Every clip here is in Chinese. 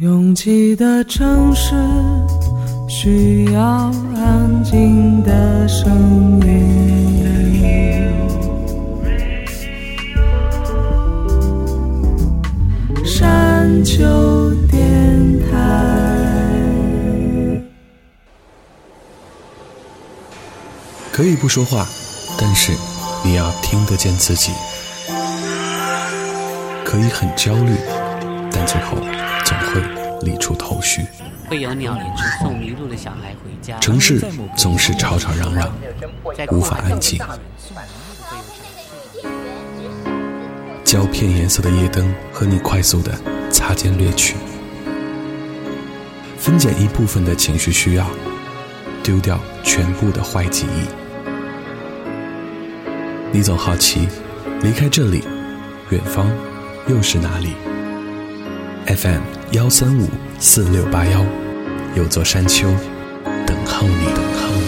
拥挤的城市需要安静的声音。山丘电台，可以不说话，但是你要听得见自己。可以很焦虑，但最后总会理出头绪。会有鸟领送迷路的小孩回家。城市总是吵吵嚷嚷，无法安静。胶片颜色的夜灯和你快速的擦肩掠去，分拣一部分的情绪需要，丢掉全部的坏记忆。你总好奇，离开这里，远方。又是哪里？FM 幺三五四六八幺，有座山丘等候你，等候你。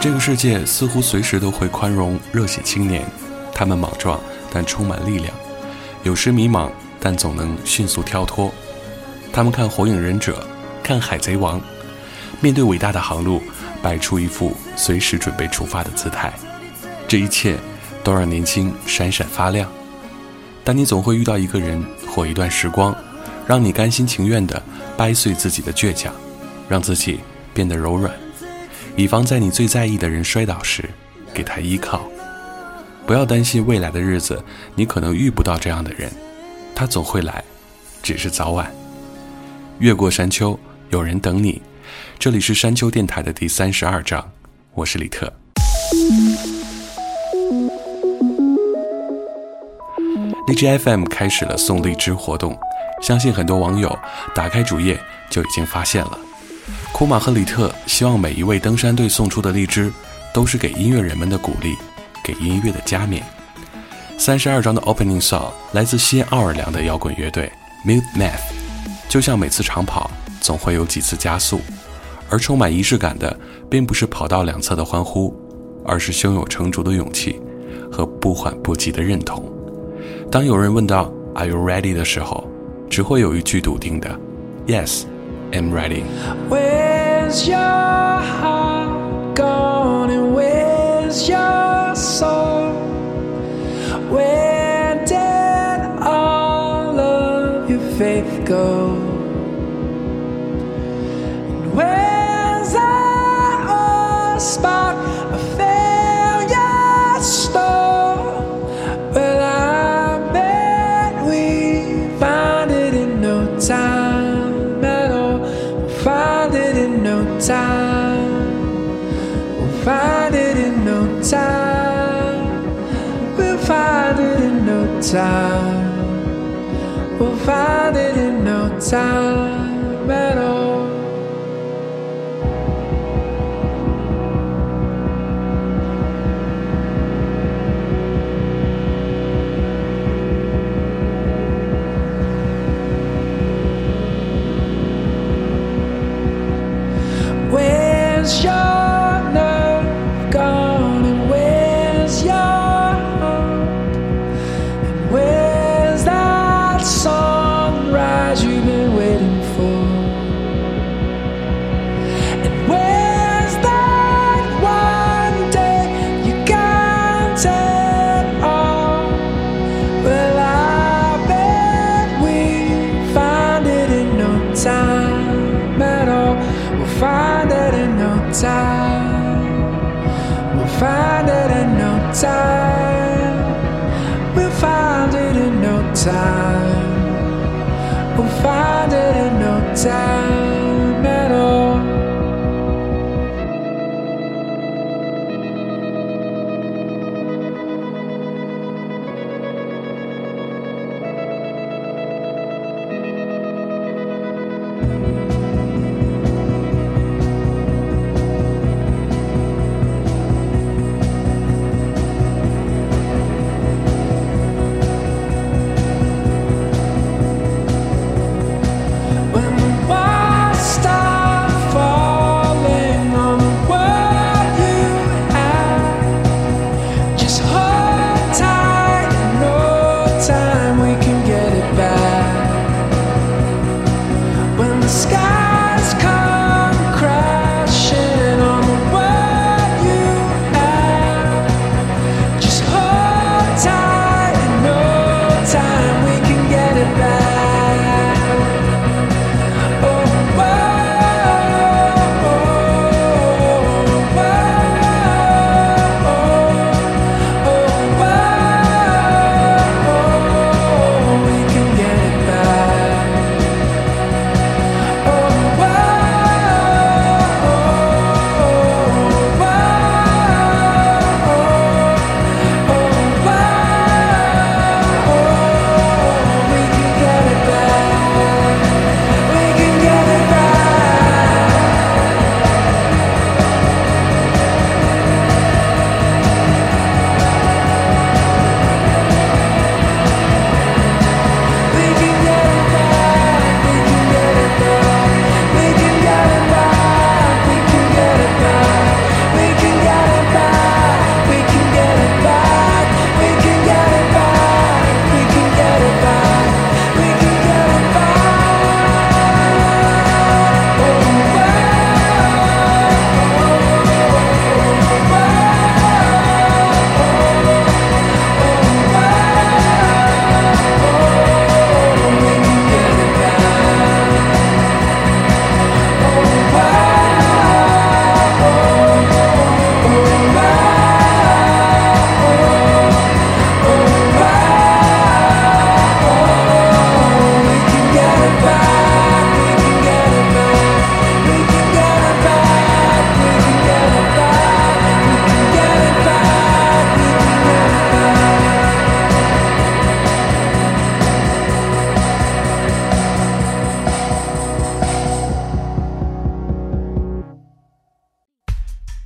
这个世界似乎随时都会宽容热血青年，他们莽撞但充满力量。有时迷茫，但总能迅速跳脱。他们看《火影忍者》，看《海贼王》，面对伟大的航路，摆出一副随时准备出发的姿态。这一切都让年轻闪闪发亮。但你总会遇到一个人或一段时光，让你甘心情愿地掰碎自己的倔强，让自己变得柔软，以防在你最在意的人摔倒时，给他依靠。不要担心未来的日子，你可能遇不到这样的人，他总会来，只是早晚。越过山丘，有人等你。这里是山丘电台的第三十二章，我是李特。荔枝 FM 开始了送荔枝活动，相信很多网友打开主页就已经发现了。库玛和李特希望每一位登山队送出的荔枝，都是给音乐人们的鼓励。给音乐的加冕。三十二章的 opening song 来自新奥尔良的摇滚乐队 Mute Math，就像每次长跑总会有几次加速，而充满仪式感的并不是跑道两侧的欢呼，而是胸有成竹的勇气和不缓不急的认同。当有人问到 Are you ready 的时候，只会有一句笃定的 Yes, I'm ready。Where's your heart gone and where's your soul. Where did all of your faith go? And where's that spark of failure store? Well, I bet we find it in no time at all. We'll find it in no time. We'll find it in no time time. We'll find it in no time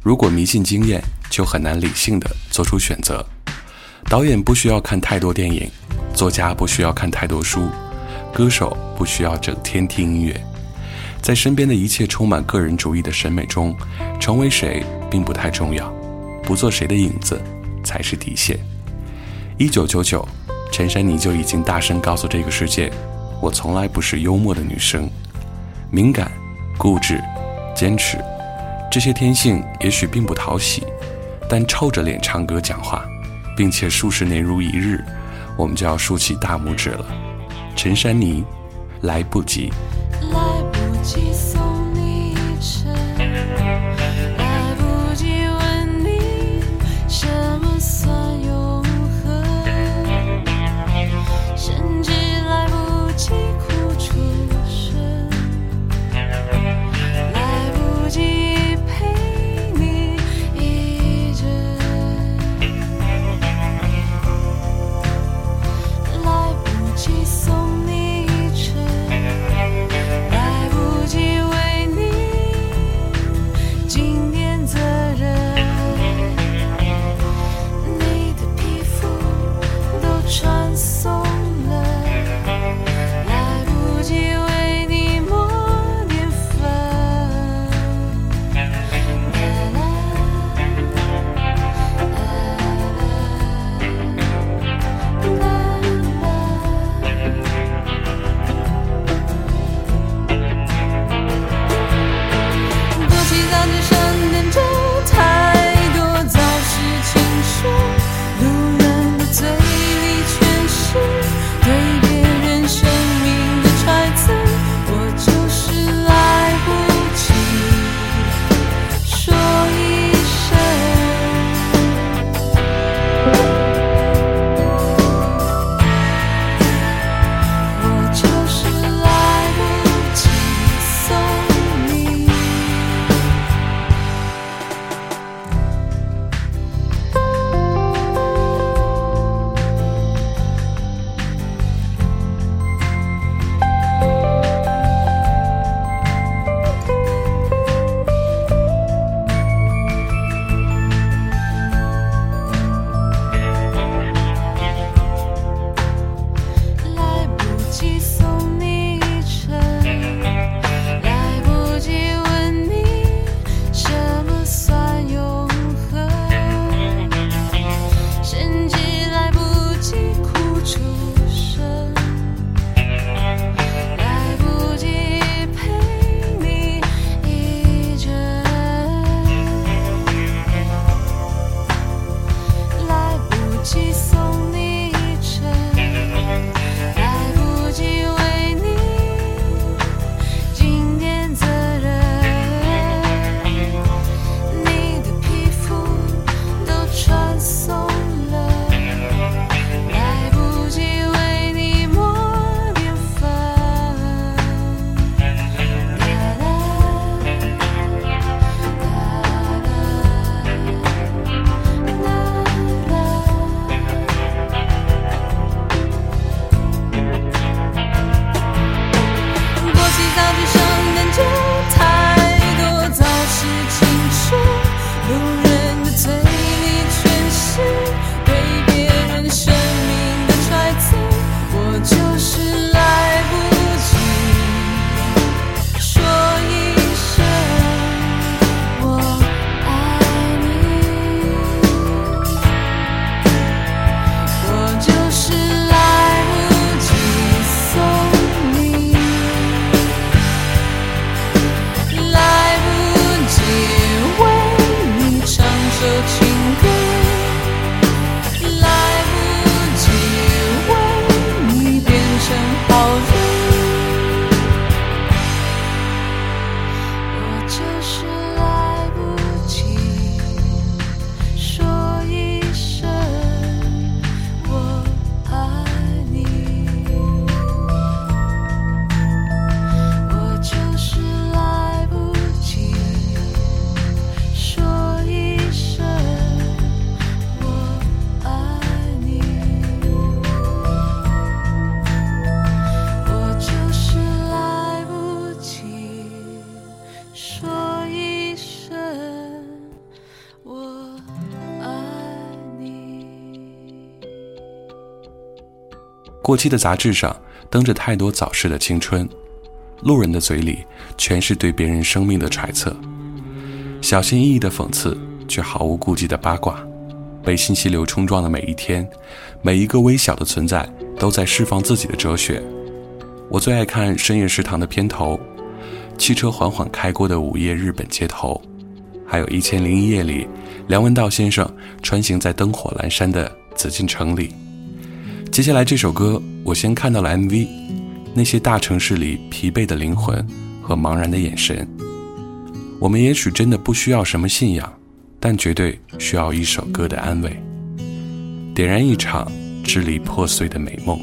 如果迷信经验，就很难理性的做出选择。导演不需要看太多电影，作家不需要看太多书，歌手不需要整天听音乐。在身边的一切充满个人主义的审美中，成为谁并不太重要，不做谁的影子才是底线。一九九九，陈珊妮就已经大声告诉这个世界：“我从来不是幽默的女生，敏感、固执、坚持，这些天性也许并不讨喜，但臭着脸唱歌讲话，并且数十年如一日，我们就要竖起大拇指了。”陈珊妮，来不及。来不及送你一程过期的杂志上登着太多早逝的青春，路人的嘴里全是对别人生命的揣测，小心翼翼的讽刺，却毫无顾忌的八卦。被信息流冲撞的每一天，每一个微小的存在都在释放自己的哲学。我最爱看深夜食堂的片头，汽车缓缓开过的午夜日本街头，还有一千零一夜里，梁文道先生穿行在灯火阑珊的紫禁城里。接下来这首歌，我先看到了 MV，那些大城市里疲惫的灵魂和茫然的眼神。我们也许真的不需要什么信仰。但绝对需要一首歌的安慰，点燃一场支离破碎的美梦，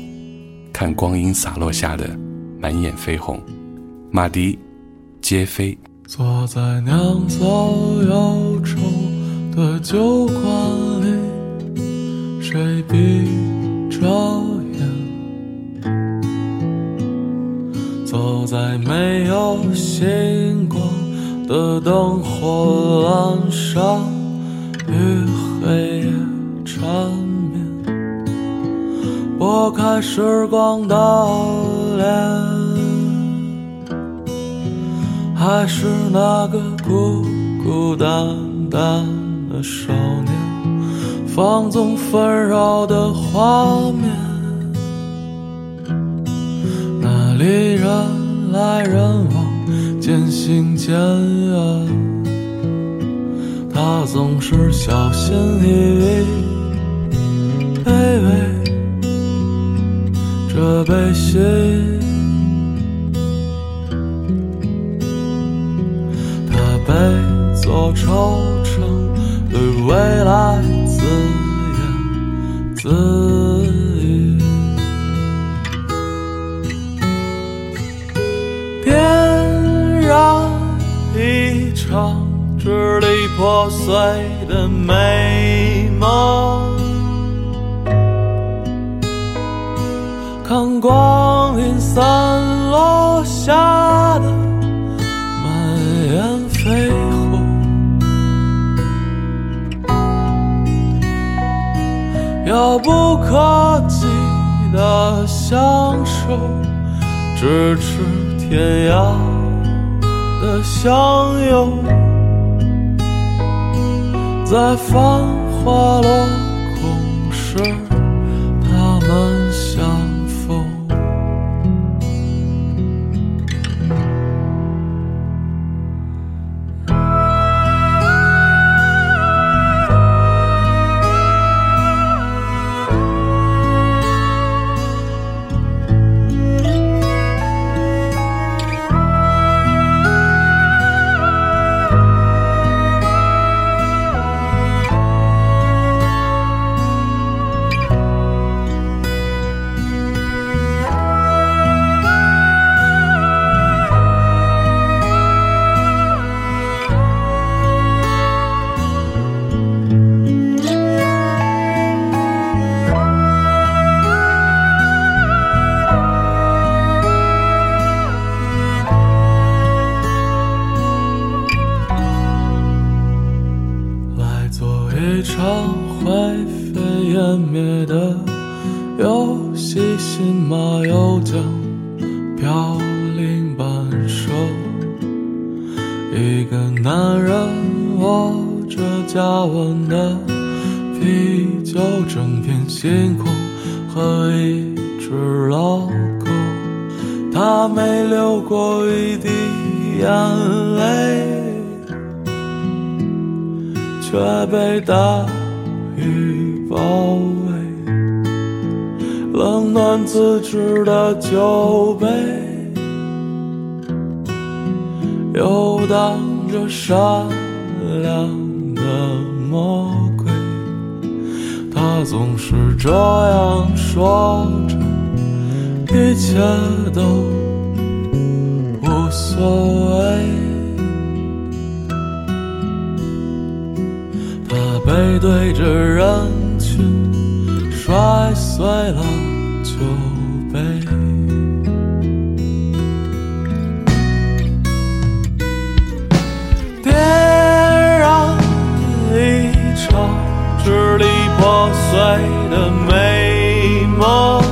看光阴洒落下的满眼绯红。马迪，皆非。坐在酿造忧愁的酒馆里，谁比着眼？走在没有星光。的灯火阑珊，与黑夜缠绵，拨开时光的脸，还是那个孤孤单单的少年，放纵纷扰的画面，那里人来人往。渐行渐远，他总是小心翼翼，卑微着悲喜。他背做惆怅，对未来自言自语。一场支离破碎的美梦，看光阴散落下遥不可及的相守，咫尺天涯。的相拥，在繁华落来，却被大雨包围，冷暖自知的酒杯，游荡着善良的魔鬼。他总是这样说着，一切都所谓。背对着人群，摔碎了酒杯。点燃一场支离破碎的美梦，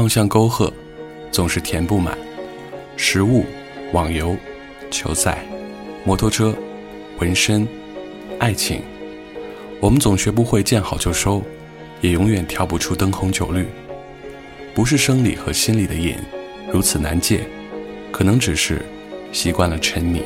望向沟壑，总是填不满。食物、网游、球赛、摩托车、纹身、爱情，我们总学不会见好就收，也永远跳不出灯红酒绿。不是生理和心理的瘾如此难戒，可能只是习惯了沉迷。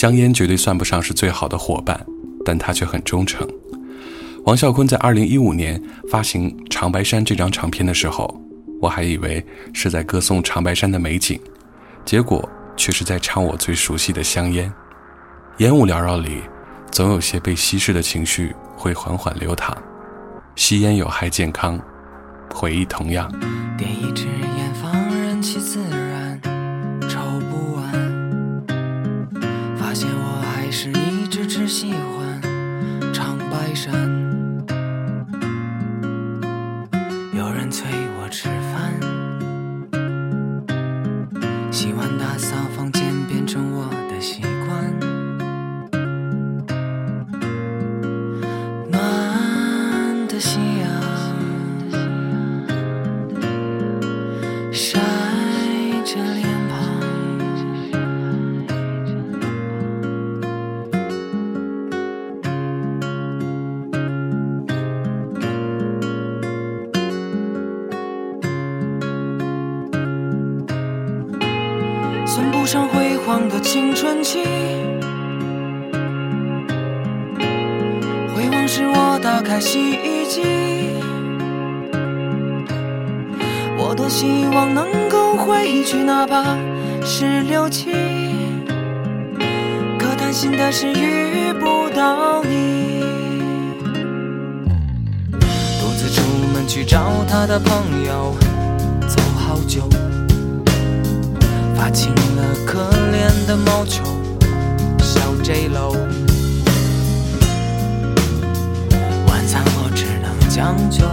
香烟绝对算不上是最好的伙伴，但他却很忠诚。王啸坤在二零一五年发行《长白山》这张唱片的时候，我还以为是在歌颂长白山的美景，结果却是在唱我最熟悉的香烟。烟雾缭绕里，总有些被稀释的情绪会缓缓流淌。吸烟有害健康，回忆同样。点一支烟，放任其自然，发青了可怜的毛球，小 J 楼。晚餐我只能将就。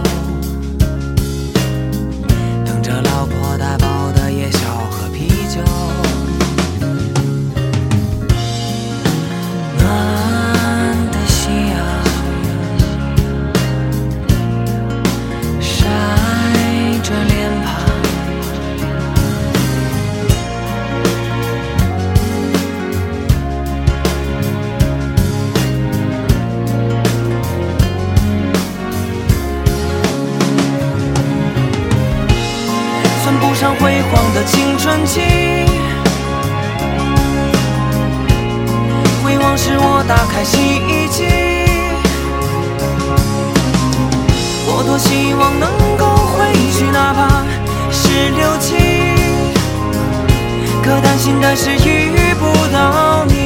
的青春期。回望时，我打开洗衣机，我多希望能够回去，哪怕是六七。可担心的是遇不到你。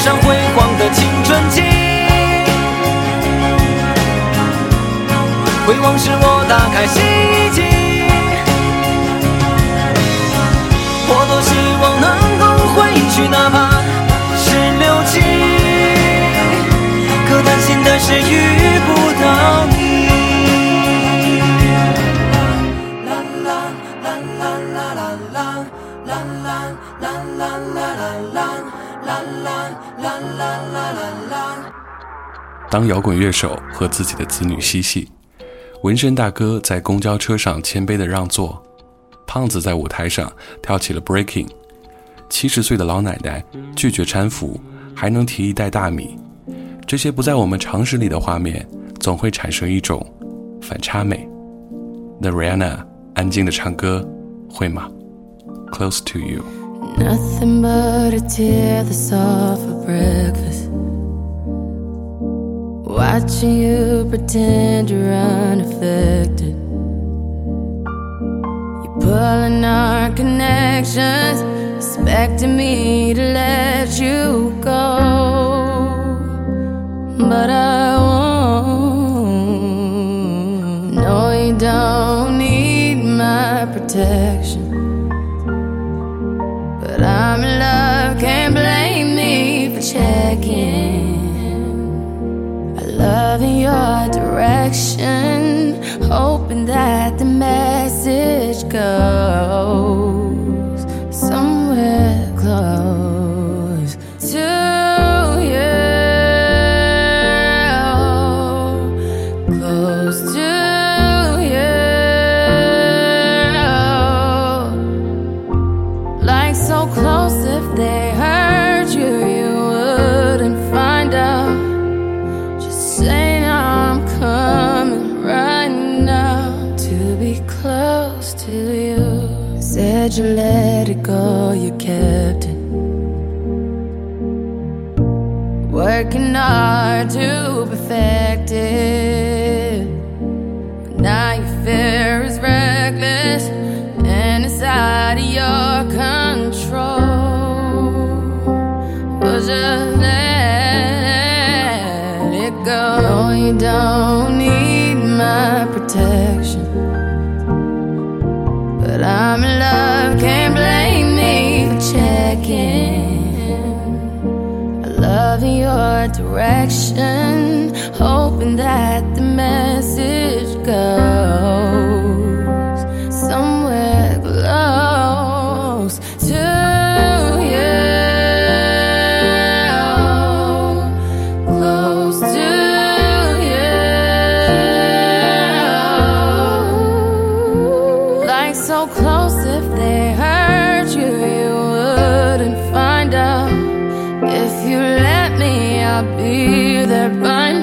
上辉煌的青春期。回望时，我打开洗衣机。我多希望能够回去，哪怕是六七。可担心的是遇不到你。啦啦啦啦啦啦啦啦啦啦啦啦啦啦啦啦啦啦啦。当摇滚乐手和自己的子女嬉戏，纹身大哥在公交车上谦卑的让座，胖子在舞台上跳起了 breaking，七十岁的老奶奶拒绝搀扶，还能提一袋大米，这些不在我们常识里的画面，总会产生一种反差美。那 Rihanna 安静的唱歌，会吗？Close to you。Nothing but a tear that's all for breakfast. Watching you pretend you're unaffected. You're pulling our connections, expecting me to let you go. But I won't. No, you don't need my protection. I'm fine.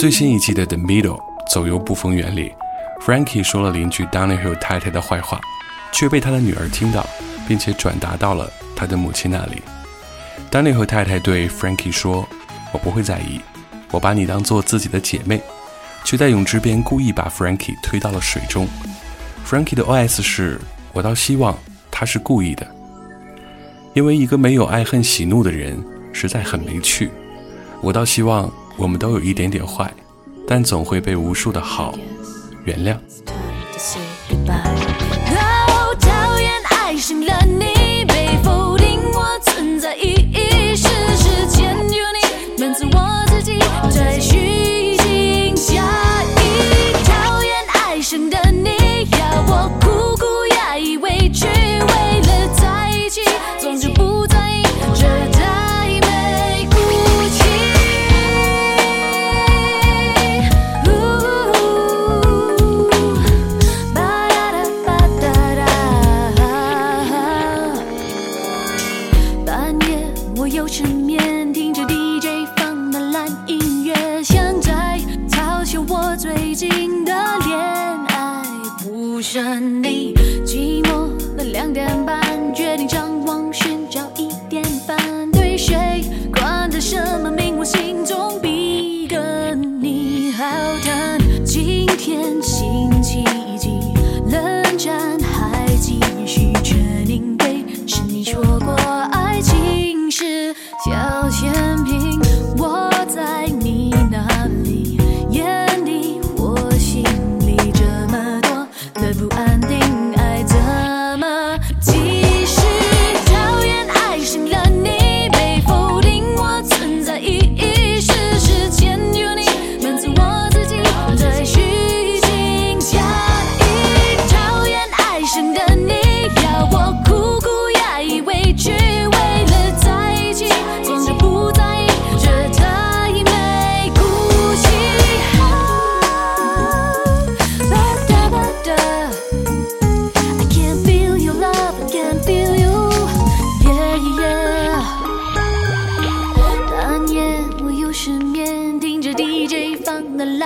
最新一季的《The Middle》走油不逢源里，Frankie 说了邻居 Donahue 太太的坏话，却被他的女儿听到，并且转达到了他的母亲那里。Donahue 太太对 Frankie 说：“我不会在意，我把你当做自己的姐妹。”却在泳池边故意把 Frankie 推到了水中。Frankie 的 OS 是：“我倒希望他是故意的，因为一个没有爱恨喜怒的人实在很没趣。我倒希望我们都有一点点坏，但总会被无数的好原谅。”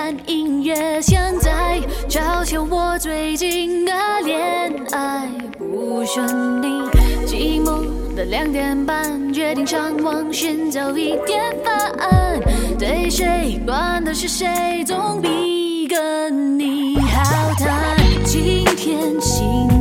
看音乐，像在嘲笑我最近的恋爱不顺利。寂寞的两点半，决定上网寻找一点答案。对谁管他是谁，总比跟你好谈。今天星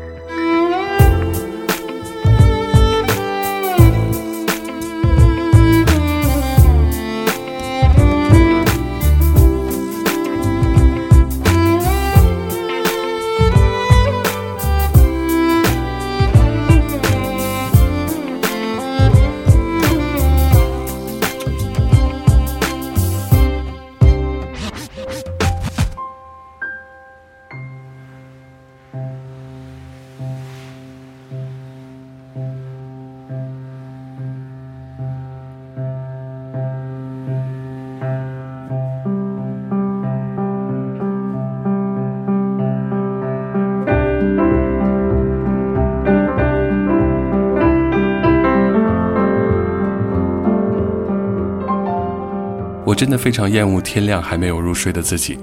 的非常厌恶天亮还没有入睡的自己，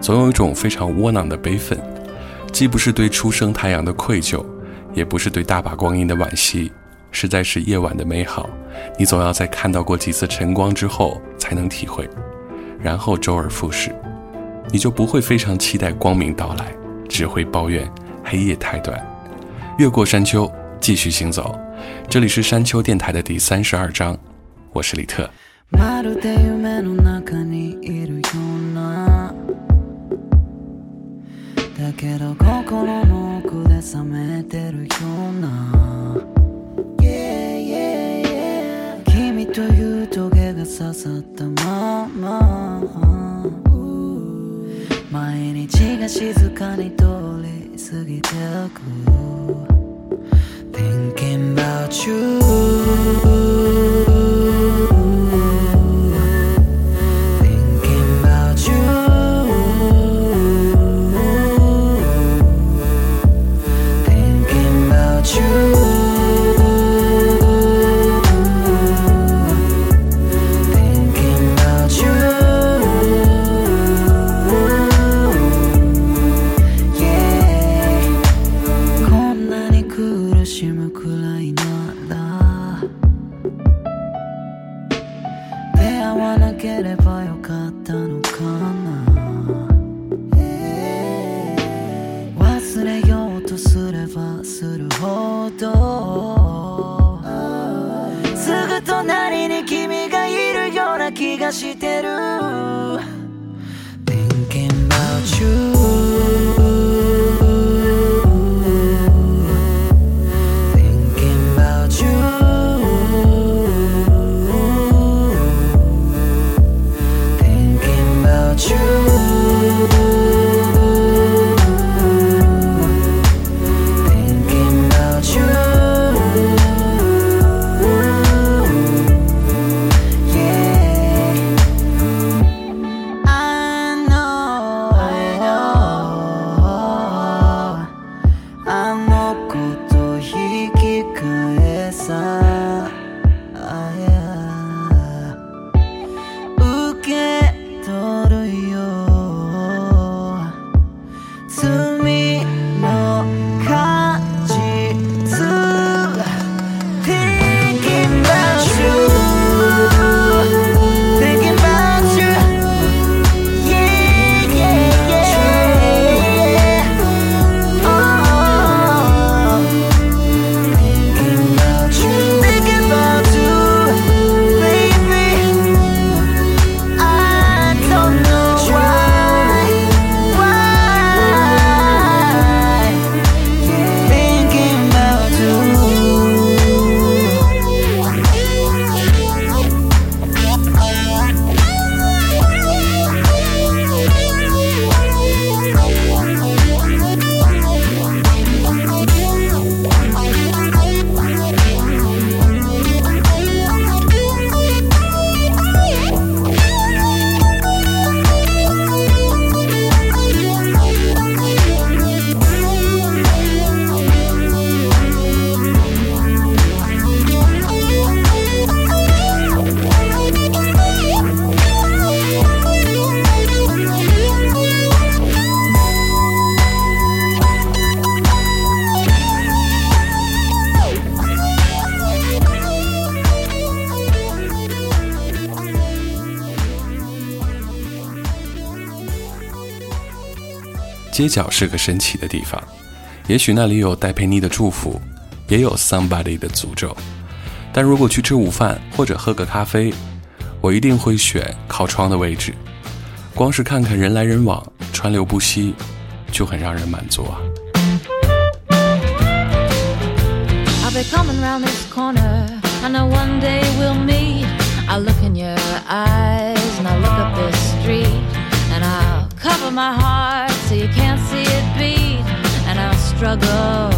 总有一种非常窝囊的悲愤，既不是对初升太阳的愧疚，也不是对大把光阴的惋惜，实在是夜晚的美好，你总要在看到过几次晨光之后才能体会，然后周而复始，你就不会非常期待光明到来，只会抱怨黑夜太短。越过山丘，继续行走，这里是山丘电台的第三十二章，我是李特。まるで夢の中にいるような。だけど心の奥で冷めてるような。Yeah, yeah, yeah. 君というトゲが刺さったまま。毎日が静かに通り過ぎてく。Thinking about you. 街角是个神奇的地方，也许那里有戴佩妮的祝福，也有 somebody 的诅咒。但如果去吃午饭或者喝个咖啡，我一定会选靠窗的位置。光是看看人来人往、川流不息，就很让人满足啊。I'll be coming round this corner. I struggle.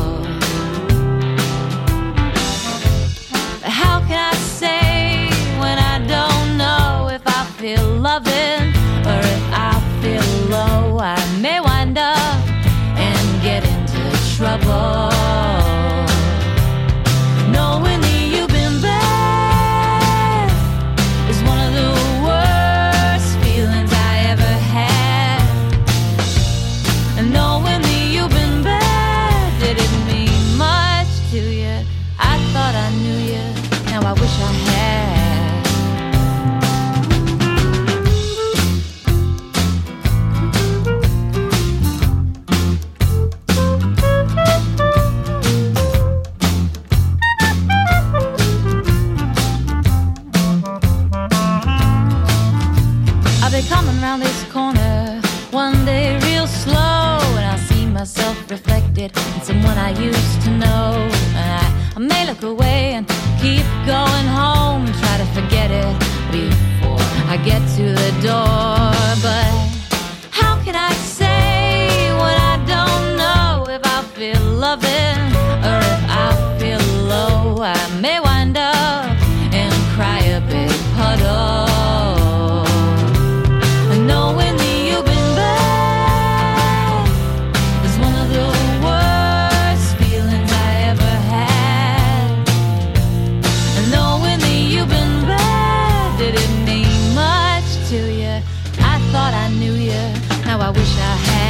I wish I had.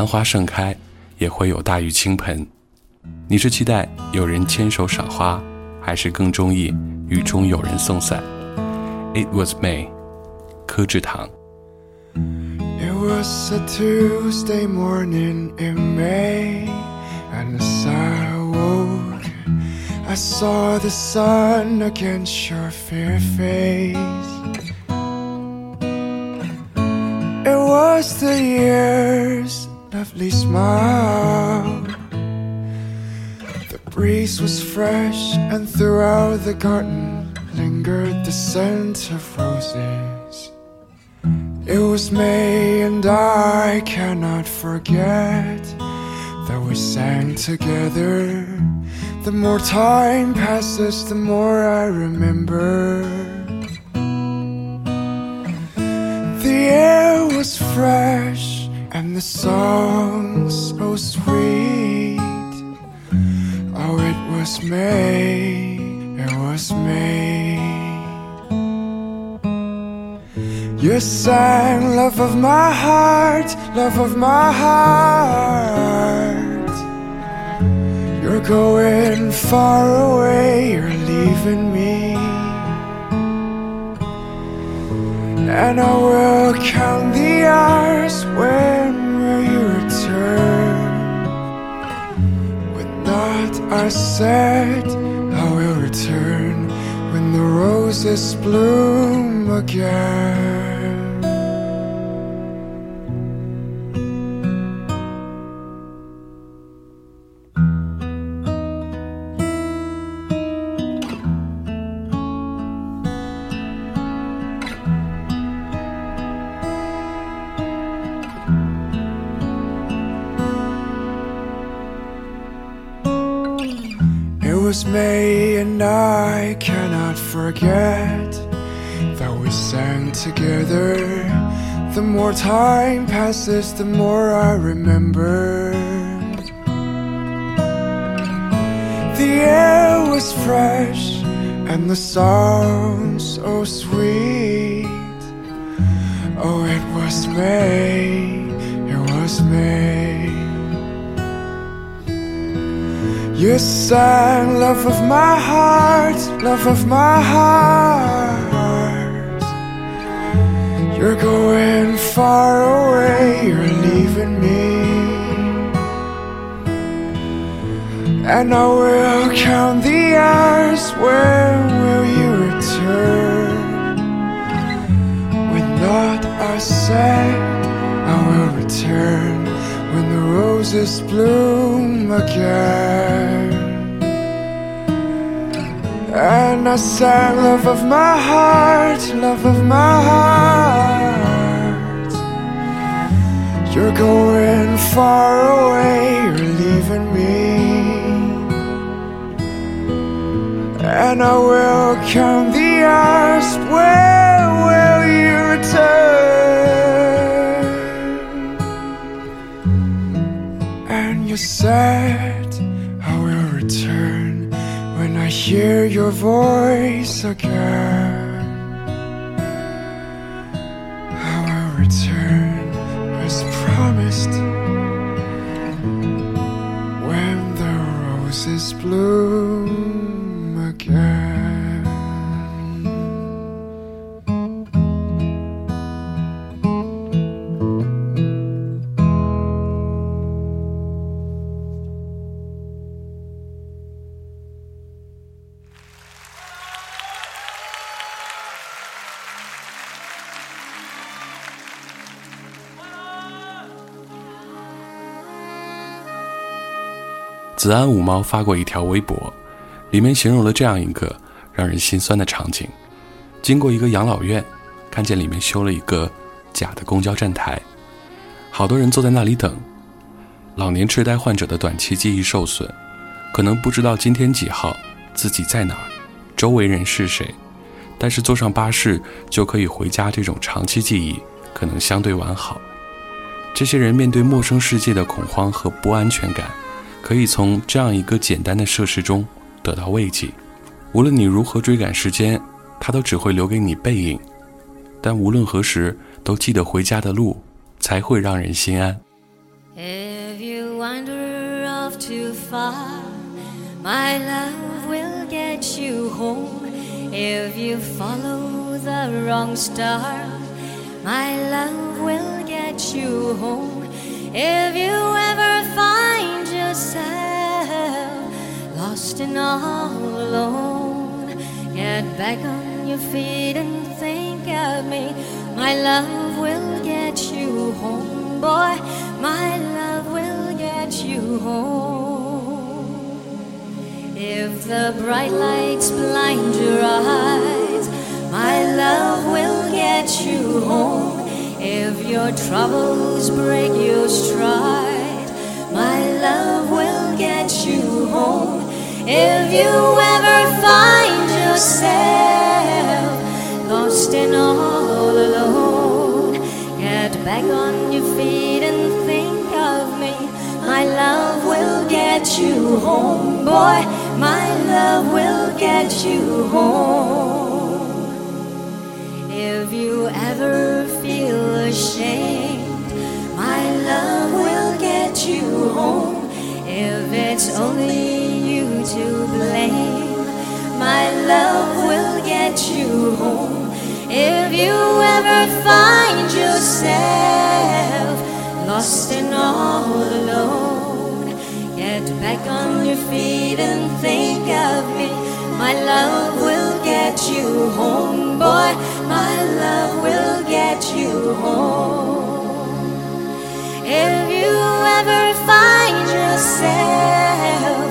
繁花盛开，也会有大雨倾盆。你是期待有人牵手赏花，还是更中意雨中有人送伞？It was May，柯志堂。It was a Tuesday morning in May, and as I woke，I saw the sun against your fair face. It was the year's lovely smile. The breeze was fresh, and throughout the garden lingered the scent of roses. It was May, and I cannot forget that we sang together. The more time passes, the more I remember. The air was fresh, and the song so sweet. Oh, it was May, it was May. You sang, love of my heart, love of my heart. You're going far away, you're leaving me. And I will count the hours when will you return? When not, I said I will return when the roses bloom again. And I cannot forget that we sang together. The more time passes, the more I remember. The air was fresh and the song so sweet. Oh, it was May, it was May. You sang, love of my heart, love of my heart. You're going far away, you're leaving me. And I will count the hours, when will you return? With not a cent, I will return when the roses bloom again. And I sang, love of my heart, love of my heart. You're going far away, you're leaving me. And I will count the hours, when will you return? You said I will return when I hear your voice again. 子安五毛”发过一条微博，里面形容了这样一个让人心酸的场景：经过一个养老院，看见里面修了一个假的公交站台，好多人坐在那里等。老年痴呆患者的短期记忆受损，可能不知道今天几号，自己在哪儿，周围人是谁。但是坐上巴士就可以回家，这种长期记忆可能相对完好。这些人面对陌生世界的恐慌和不安全感，可以从这样一个简单的设施中得到慰藉。无论你如何追赶时间，它都只会留给你背影。但无论何时，都记得回家的路，才会让人心安。If you wander off too far, my love will get you home. If you follow the wrong star, my love will get you home. If you ever find yourself lost and all alone, get back on your feet and think of me. My love will get you home, boy. My love will get you home. If the bright lights blind your eyes, my love will get you home. If your troubles break your stride, my love will get you home. If you ever find yourself lost and all alone, get back on your feet and think of me. My love will get you home, boy. My love will get you home. If you ever feel ashamed, my love will get you home. If it's only you to blame, my love will get you home. If you ever find yourself lost and all alone, get back on your feet and think of me. My love will get you home, boy. My love will get you home. If you ever find yourself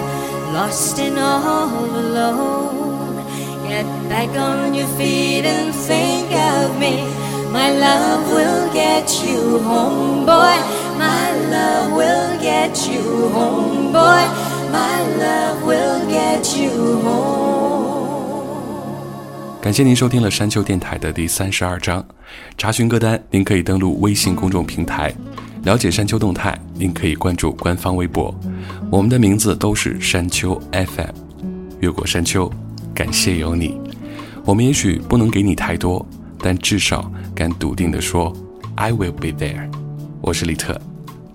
lost and all alone, get back on your feet and think of me. My love will get you home, boy. My love will get you home, boy. My love will get you home. 感谢您收听了山丘电台的第三十二章。查询歌单，您可以登录微信公众平台了解山丘动态您可以关注官方微博我们的名字都是山丘 fm 越过山丘感谢有你。我们也许不能给你太多但至少敢笃定的说 i will be there 我是李特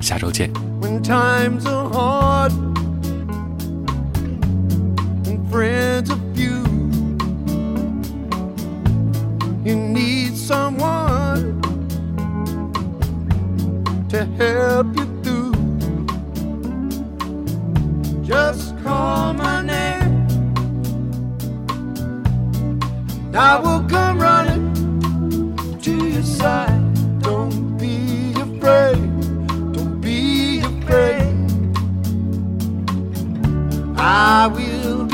下周见。When times are hard friends of you you need someone to help you through. Just call my name, and I will come running to your side. Don't be afraid. Don't be afraid. I will